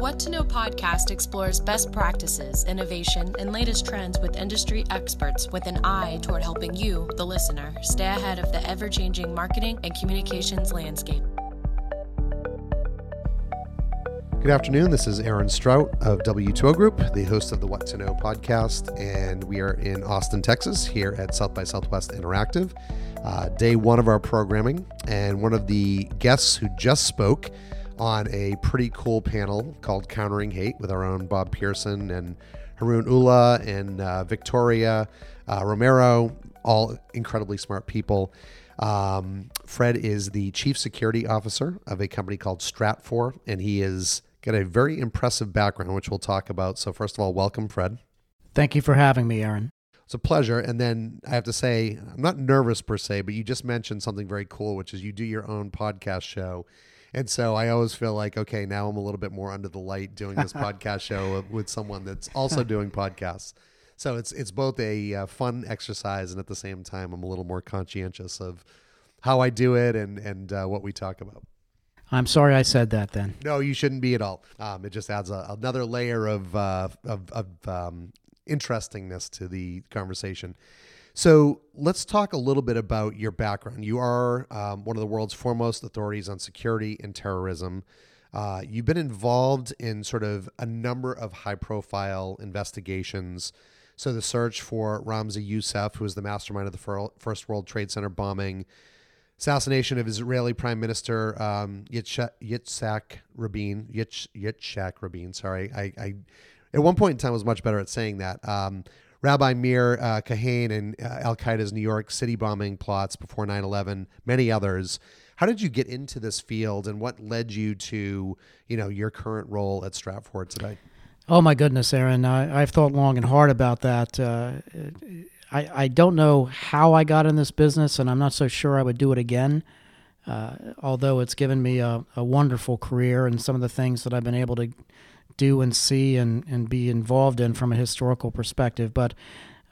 What to Know podcast explores best practices, innovation, and latest trends with industry experts with an eye toward helping you, the listener, stay ahead of the ever changing marketing and communications landscape. Good afternoon. This is Aaron Strout of W2O Group, the host of the What to Know podcast, and we are in Austin, Texas, here at South by Southwest Interactive, uh, day one of our programming. And one of the guests who just spoke on a pretty cool panel called Countering Hate with our own Bob Pearson and Haroon Ullah and uh, Victoria uh, Romero, all incredibly smart people. Um, Fred is the chief security officer of a company called Stratfor, and he is got a very impressive background, which we'll talk about. So, first of all, welcome, Fred. Thank you for having me, Aaron. It's a pleasure. And then I have to say, I'm not nervous per se, but you just mentioned something very cool, which is you do your own podcast show. And so I always feel like, okay, now I'm a little bit more under the light doing this podcast show with someone that's also doing podcasts. So it's it's both a uh, fun exercise and at the same time I'm a little more conscientious of how I do it and and uh, what we talk about. I'm sorry I said that then. No, you shouldn't be at all. Um, it just adds a, another layer of uh, of, of um, interestingness to the conversation. So let's talk a little bit about your background. You are um, one of the world's foremost authorities on security and terrorism. Uh, you've been involved in sort of a number of high profile investigations. So the search for Ramzi Youssef, who was the mastermind of the first World Trade Center bombing, assassination of Israeli Prime Minister um, Yitzhak Rabin, Yitz, Yitzhak Rabin. Sorry, I, I, at one point in time was much better at saying that. Um, Rabbi Meir uh, Kahane and uh, Al Qaeda's New York City bombing plots before 9 11, many others. How did you get into this field and what led you to, you know, your current role at Stratfor today? Oh my goodness, Aaron! I, have thought long and hard about that. Uh, I, I don't know how I got in this business, and I'm not so sure I would do it again. Uh, although it's given me a, a, wonderful career and some of the things that I've been able to do and see and, and be involved in from a historical perspective. But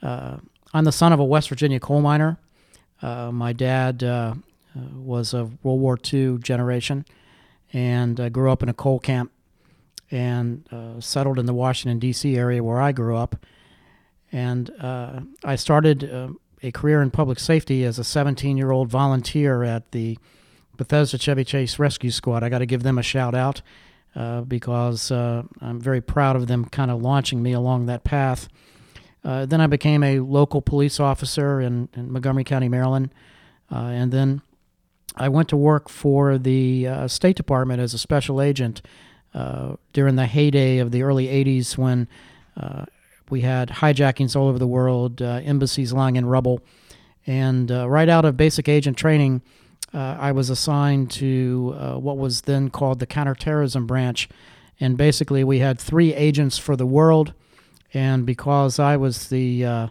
uh, I'm the son of a West Virginia coal miner. Uh, my dad uh, uh, was a World War II generation and uh, grew up in a coal camp and uh, settled in the Washington, D.C. area where I grew up. And I started a career in public safety as a 17 year old volunteer at the Bethesda Chevy Chase Rescue Squad. I got to give them a shout out uh, because uh, I'm very proud of them kind of launching me along that path. Uh, then I became a local police officer in, in Montgomery County, Maryland. Uh, and then I went to work for the uh, State Department as a special agent during the heyday of the early 80s when we had hijackings all over the world, embassies lying in rubble. And right out of basic agent training, uh, I was assigned to uh, what was then called the counterterrorism branch. And basically, we had three agents for the world. And because I was the, uh,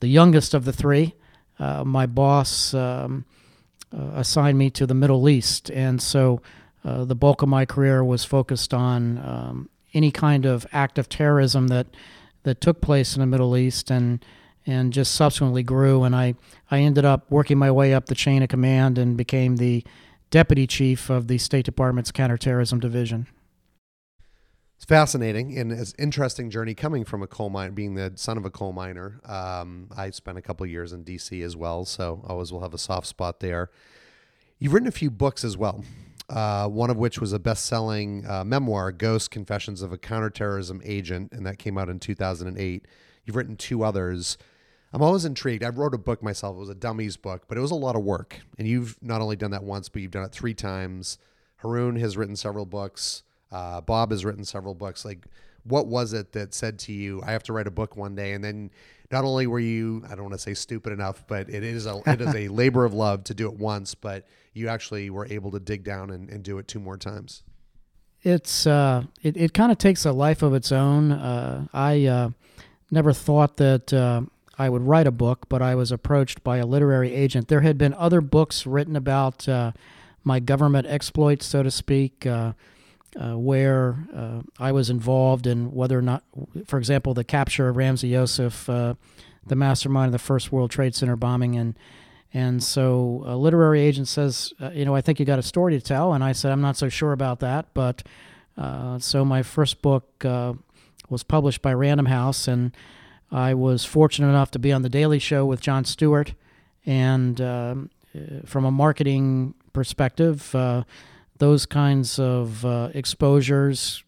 the youngest of the three, uh, my boss um, uh, assigned me to the Middle East. And so uh, the bulk of my career was focused on um, any kind of act of terrorism that, that took place in the Middle East. And and just subsequently grew. And I, I ended up working my way up the chain of command and became the deputy chief of the State Department's counterterrorism division. It's fascinating and it's an interesting journey coming from a coal mine, being the son of a coal miner. Um, I spent a couple years in D.C. as well, so always will have a soft spot there. You've written a few books as well. Uh, one of which was a best-selling uh, memoir, "Ghost: Confessions of a Counterterrorism Agent," and that came out in 2008. You've written two others. I'm always intrigued. I wrote a book myself. It was a dummies book, but it was a lot of work. And you've not only done that once, but you've done it three times. Haroon has written several books. Uh, Bob has written several books. Like, what was it that said to you, "I have to write a book one day"? And then, not only were you, I don't want to say stupid enough, but it is a it is a labor of love to do it once, but you actually were able to dig down and, and do it two more times. It's uh, it it kind of takes a life of its own. Uh, I uh, never thought that uh, I would write a book, but I was approached by a literary agent. There had been other books written about uh, my government exploits, so to speak, uh, uh, where uh, I was involved in whether or not, for example, the capture of Ramzi Youssef, uh, the mastermind of the first World Trade Center bombing, and and so a literary agent says, uh, you know, I think you got a story to tell, and I said, I'm not so sure about that, but so my first book was published by Random House, and I was fortunate enough to be on the Daily Show with Jon Stewart. And uh, from a marketing perspective, uh, those kinds of uh, exposures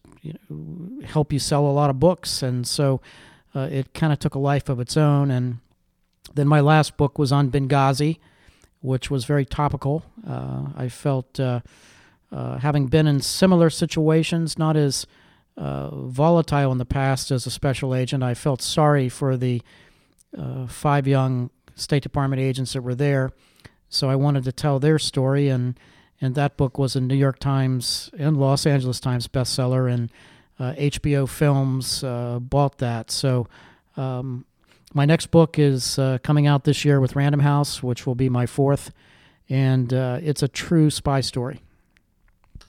help you sell a lot of books, and so it kind of took a life of its own. And then my last book was on Benghazi, which was very topical. I felt uh, having been in similar situations, not as uh, volatile in the past as a special agent, I felt sorry for the uh, five young State Department agents that were there. So I wanted to tell their story, and and that book was a New York Times and Los Angeles Times bestseller, and HBO uh, Films uh, bought that. So. Um, my next book is uh, coming out this year with Random House, which will be my fourth, and it's a true spy story.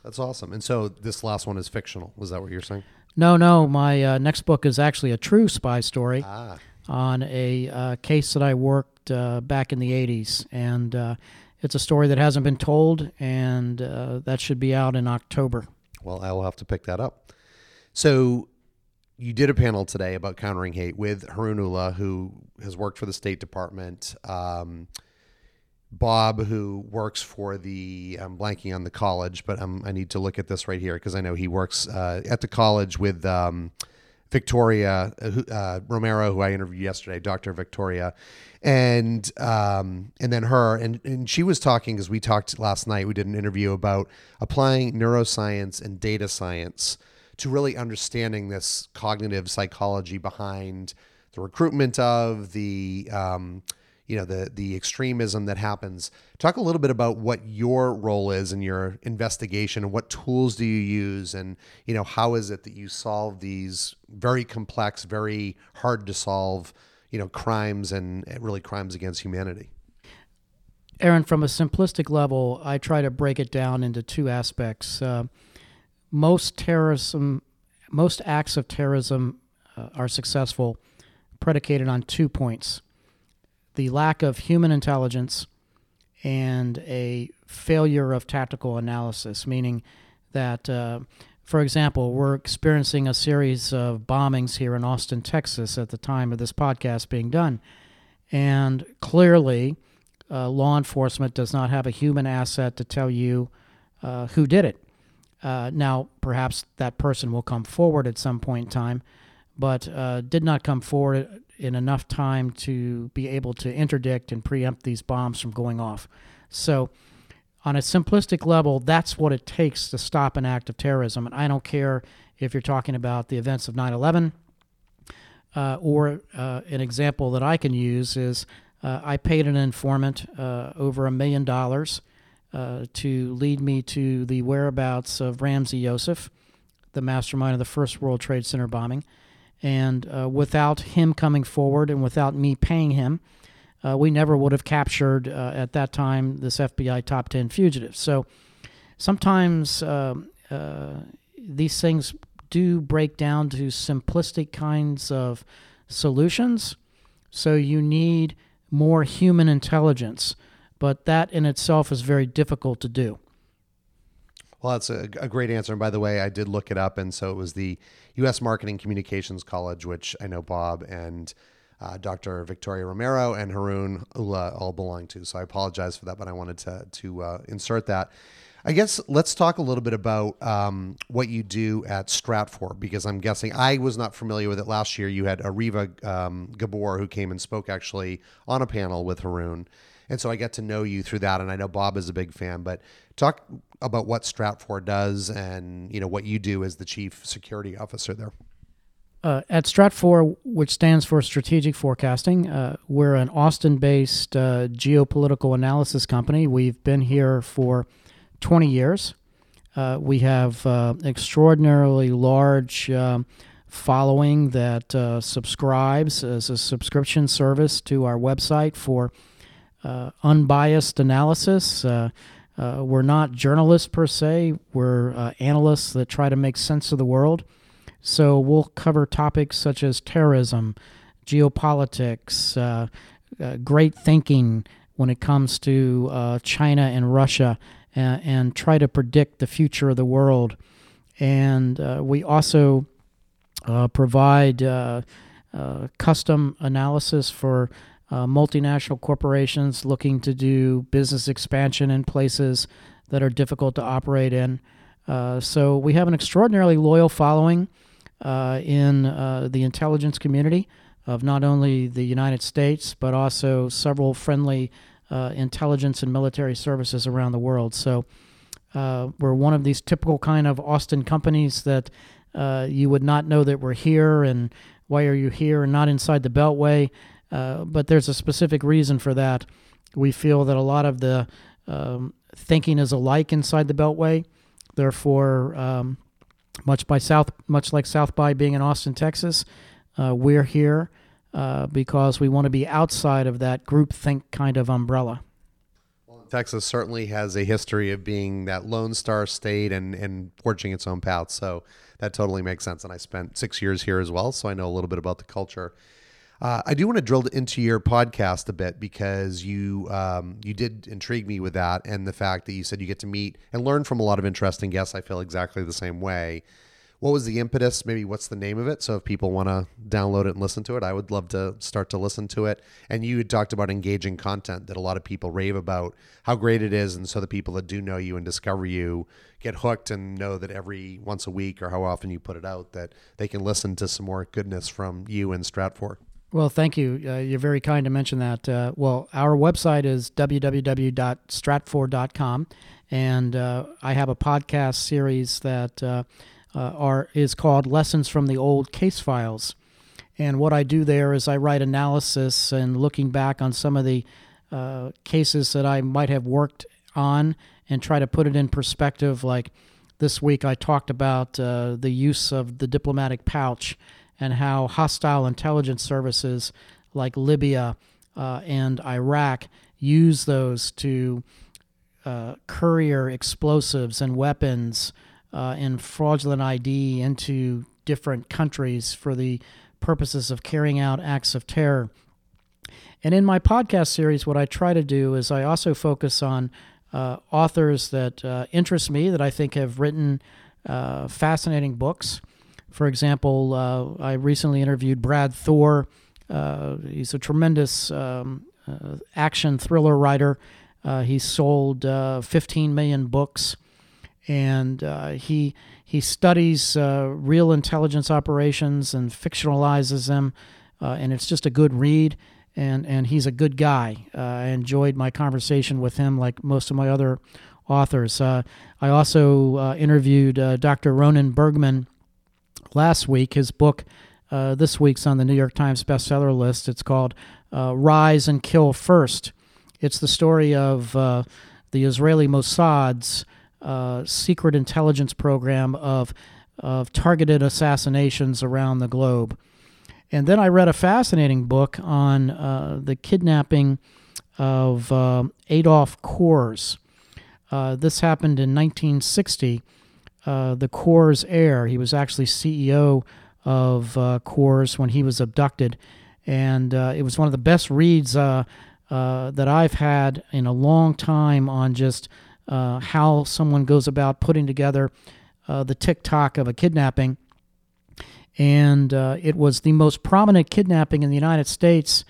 That's awesome. And so this last one is fictional. Was that what you're saying? No, no. My uh, next book is actually a true spy story ah. on a uh, case that I worked uh, back in the 80s. And uh, it's a story that hasn't been told, and uh, that should be out in October. Well, I will have to pick that up. So you did a panel today about countering hate with Haroon Ullah, who has worked for the State Department. Um, Bob, who works for the, I'm blanking on the college, but I need to look at this right here because I know he works uh, at the college with um, Victoria uh, uh, Romero, who I interviewed yesterday, Dr. Victoria, and um, and then her, and, and she was talking as we talked last night. We did an interview about applying neuroscience and data science to really understanding this cognitive psychology behind the recruitment of the um, you know the the extremism that happens. Talk a little bit about what your role is in your investigation and what tools do you use and you know how is it that you solve these very complex, very hard to solve, you know, crimes and really crimes against humanity. Aaron, from a simplistic level, I try to break it down into two aspects. Uh, most terrorism, most acts of terrorism uh, are successful predicated on two points the lack of human intelligence and a failure of tactical analysis, meaning that, uh, for example, we're experiencing a series of bombings here in Austin, Texas at the time of this podcast being done. And clearly, uh, law enforcement does not have a human asset to tell you uh, who did it. Uh, now, perhaps that person will come forward at some point in time, but uh, did not come forward in enough time to be able to interdict and preempt these bombs from going off. So, on a simplistic level, that's what it takes to stop an act of terrorism. And I don't care if you're talking about the events of 9 11 uh, or uh, an example that I can use is uh, I paid an informant uh, over a million dollars uh, to lead me to the whereabouts of Ramzi Yousef, the mastermind of the first World Trade Center bombing. And uh, without him coming forward and without me paying him, uh, we never would have captured uh, at that time this FBI top 10 fugitive. So sometimes um, uh, these things do break down to simplistic kinds of solutions. So you need more human intelligence, but that in itself is very difficult to do. Well, that's a, a, great answer. And by the way, I did look it up, and so it was the U.S. Marketing Communications College, which I know Bob and uh, Dr. Victoria Romero and Haroon Ullah all belong to. So I apologize for that, but I wanted to to uh, insert that. I guess let's talk a little bit about um, what you do at Stratfor because I'm guessing I was not familiar with it last year. You had Ariva um, Gabor who came and spoke actually on a panel with Haroon. And so I get to know you through that. And I know Bob is a big fan, but talk about what Stratfor does and, you know, what you do as the chief security officer there. Uh, at Stratfor, which stands for Strategic Forecasting, uh, we're an Austin based uh, geopolitical analysis company. We've been here for 20 years. Uh, we have uh, extraordinarily large um, following that uh, subscribes as a subscription service to our website for uh, unbiased analysis. Uh, uh, we're not journalists per se, we're analysts that try to make sense of the world. So we'll cover topics such as terrorism, geopolitics, great thinking when it comes to China and Russia, and, and, try to predict the future of the world. and uh, we also uh, provide uh, uh, custom analysis for uh, multinational corporations looking to do business expansion in places that are difficult to operate in. So we have an extraordinarily loyal following in the intelligence community of not only the United States but also several friendly uh, intelligence and military services around the world. So uh, we're one of these typical kind of Austin companies that you would not know that we're here and why are you here and not inside the Beltway. Uh, but there's a specific reason for that. We feel that a lot of the um, thinking is alike inside the Beltway. Therefore, um, much by South, much like South by being in Austin, Texas, uh, we're here uh, because we want to be outside of that group think kind of umbrella. Texas certainly has a history of being that Lone Star state and, and forging its own path. So that totally makes sense. And I spent six years here as well. So I know a little bit about the culture. Uh, I do want to drill into your podcast a bit because you um, you did intrigue me with that and the fact that you said you get to meet and learn from a lot of interesting guests. I feel exactly the same way. What was the impetus? Maybe what's the name of it? So if people want to download it and listen to it, I would love to start to listen to it. And you had talked about engaging content that a lot of people rave about how great it is, and so the people that do know you and discover you get hooked and know that every once a week or how often you put it out that they can listen to some more goodness from you and Stratfor. Well, thank you. Uh, you're very kind to mention that. Uh, well, our website is www.stratfor.com, and uh, I have a podcast series that uh, are is called Lessons from the Old Case Files. And what I do there is I write analysis and looking back on some of the uh, cases that I might have worked on and try to put it in perspective. Like this week, I talked about the use of the diplomatic pouch and how hostile intelligence services like Libya uh, and Iraq use those to uh, courier explosives and weapons uh, and fraudulent ID into different countries for the purposes of carrying out acts of terror. And in my podcast series, what I try to do is I also focus on uh, authors that uh, interest me, that I think have written uh, fascinating books. For example, uh, I recently interviewed Brad Thor. Uh, he's a tremendous um, uh, action thriller writer. He sold uh, 15 million books, and uh, he he studies real intelligence operations and fictionalizes them, and it's just a good read. And and he's a good guy. I enjoyed my conversation with him, like most of my other authors. I also interviewed Dr. Ronen Bergman last week. His book uh, this week's on the New York Times bestseller list. It's called uh, Rise and Kill First. It's the story of uh, the Israeli Mossad's uh, secret intelligence program of, of targeted assassinations around the globe. And then I read a fascinating book on uh, the kidnapping of uh, Adolph Coors. this happened in 1960 uh, the Coors heir. He was actually CEO of uh, Coors when he was abducted, and uh, it was one of the best reads uh, uh, that I've had in a long time on just uh, how someone goes about putting together the tick-tock of a kidnapping. And it was the most prominent kidnapping in the United States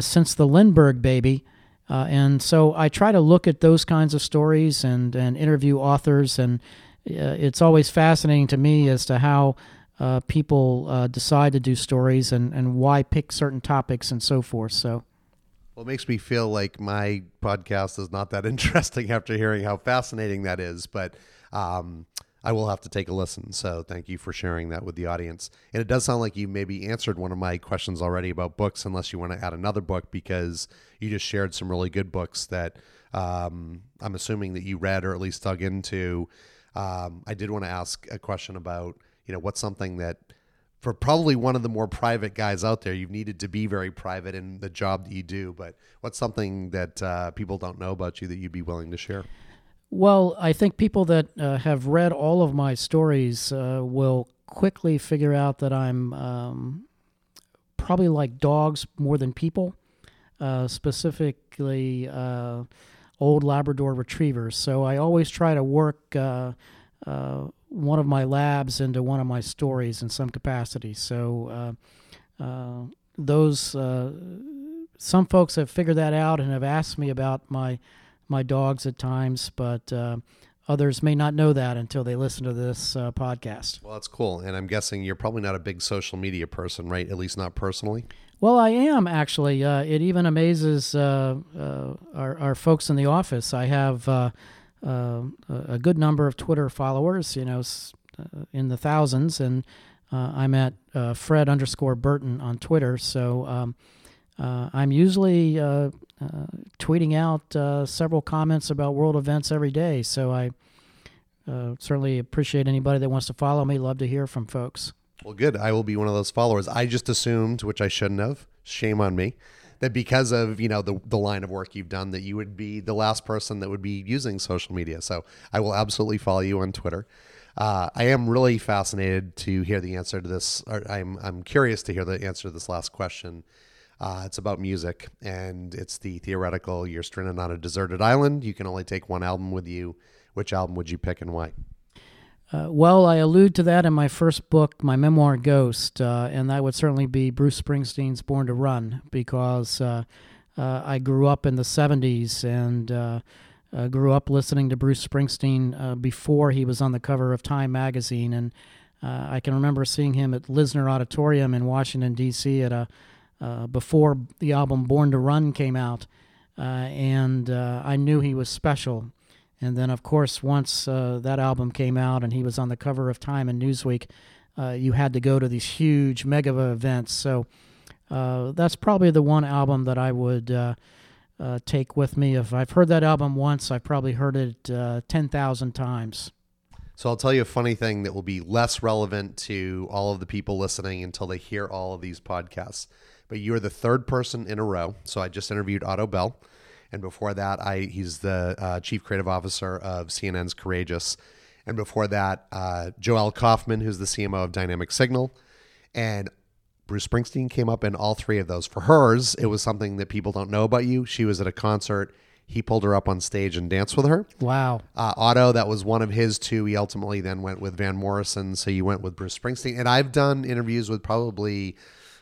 since the Lindbergh baby. and so I try to look at those kinds of stories and, and interview authors and uh, it's always fascinating to me as to how uh, people uh, decide to do stories and, and why pick certain topics and so forth. So, well, it makes me feel like my podcast is not that interesting after hearing how fascinating that is. But um, I will have to take a listen. So, thank you for sharing that with the audience. And it does sound like you maybe answered one of my questions already about books, unless you want to add another book because you just shared some really good books that um, I'm assuming that you read or at least dug into um, I did want to ask a question about, you know, what's something that for probably one of the more private guys out there, you've needed to be very private in the job that you do, but what's something that uh, people don't know about you that you'd be willing to share? Well, I think people that uh, have read all of my stories uh, will quickly figure out that I'm um, probably like dogs more than people, uh, specifically uh, old Labrador retrievers. So I always try to work uh, one of my labs into one of my stories in some capacity. So uh, uh, those uh, some folks have figured that out and have asked me about my my dogs at times, but uh, others may not know that until they listen to this uh, podcast. Well, that's cool. And I'm guessing you're probably not a big social media person, right? At least not personally. Well, I am actually. Uh, it even amazes uh, uh, our, our folks in the office. I have uh, uh, a good number of Twitter followers, you know, uh, in the thousands, and I'm at Fred underscore Burton on Twitter. So um, I'm usually tweeting out several comments about world events every day. So I certainly appreciate anybody that wants to follow me. Love to hear from folks. Well, good. I will be one of those followers. I just assumed, which I shouldn't have. Shame on me. That because of you know the the line of work you've done, that you would be the last person that would be using social media. So I will absolutely follow you on Twitter. Uh, I am really fascinated to hear the answer to this. I'm I'm curious to hear the answer to this last question. Uh, it's about music, and it's the theoretical. You're stranded on a deserted island. You can only take one album with you. Which album would you pick and why? Uh, well, I allude to that in my first book, my memoir, Ghost, uh, and that would certainly be Bruce Springsteen's Born to Run, because uh, uh I grew up in the 70s and uh, uh, grew up listening to Bruce Springsteen before he was on the cover of Time magazine. And I can remember seeing him at Lisner Auditorium in Washington, D.C. at a, before the album Born to Run came out. and I knew he was special. And then, of course, once uh, that album came out and he was on the cover of Time and Newsweek, uh, you had to go to these huge mega events. So uh, that's probably the one album that I would uh, uh, take with me. If I've heard that album once, I've probably heard it uh, 10,000 times. So I'll tell you a funny thing that will be less relevant to all of the people listening until they hear all of these podcasts. But you're the third person in a row. So I just interviewed Otto Bell and before that, I he's the uh, chief creative officer of CNN's Courageous, and before that, uh, Joelle Kaufman, who's the CMO of Dynamic Signal, and Bruce Springsteen came up in all three of those. For hers, it was something that people don't know about you. She was at a concert. He pulled her up on stage and danced with her. Wow. Uh, Otto, that was one of his two. He ultimately then went with Van Morrison. So you went with Bruce Springsteen. And I've done interviews with probably,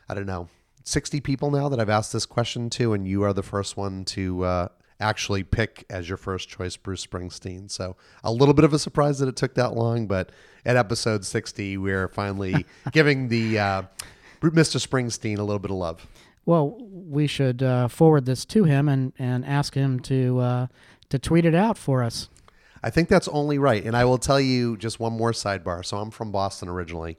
I don't know, 60 people now that I've asked this question to, and you are the first one to uh, actually pick as your first choice Bruce Springsteen. So a little bit of a surprise that it took that long, but at episode 60, we're finally giving the uh, Mr. Springsteen a little bit of love. Well, we should uh, forward this to him and, and ask him to uh, to tweet it out for us. I think that's only right. And I will tell you just one more sidebar. So I'm from Boston originally,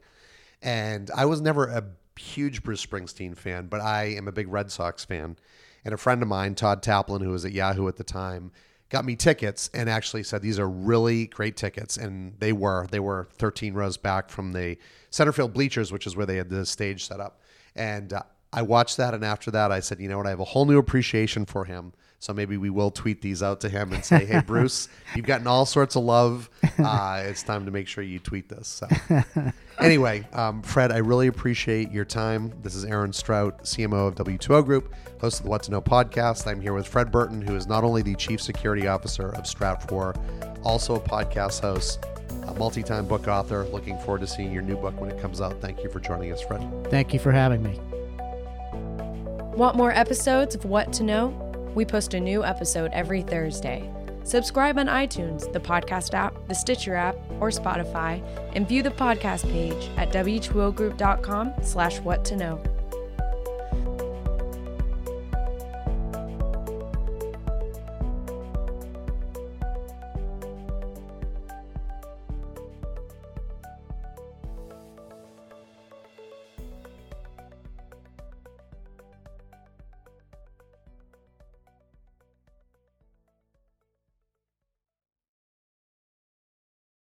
and I was never a huge Bruce Springsteen fan, but I am a big Red Sox fan. And a friend of mine, Todd Taplin, who was at Yahoo at the time, got me tickets and actually said these are really great tickets. And they were. They were 13 rows back from the center field bleachers, which is where they had the stage set up. And uh, I watched that. And after that, I said, you know what? I have a whole new appreciation for him. So maybe we will tweet these out to him and say, "Hey, Bruce, you've gotten all sorts of love. Uh, it's time to make sure you tweet this." So, anyway, um, Fred, I really appreciate your time. This is Aaron Strout, CMO of W2O Group, host of the What to Know podcast. I'm here with Fred Burton, who is not only the Chief Security Officer of Stratfor, also a podcast host, a multi-time book author. Looking forward to seeing your new book when it comes out. Thank you for joining us, Fred. Thank you for having me. Want more episodes of What to Know? We post a new episode every Thursday. Subscribe on iTunes, the podcast app, the Stitcher app, or Spotify, and view the podcast page at w2ogroup.com slash what to know.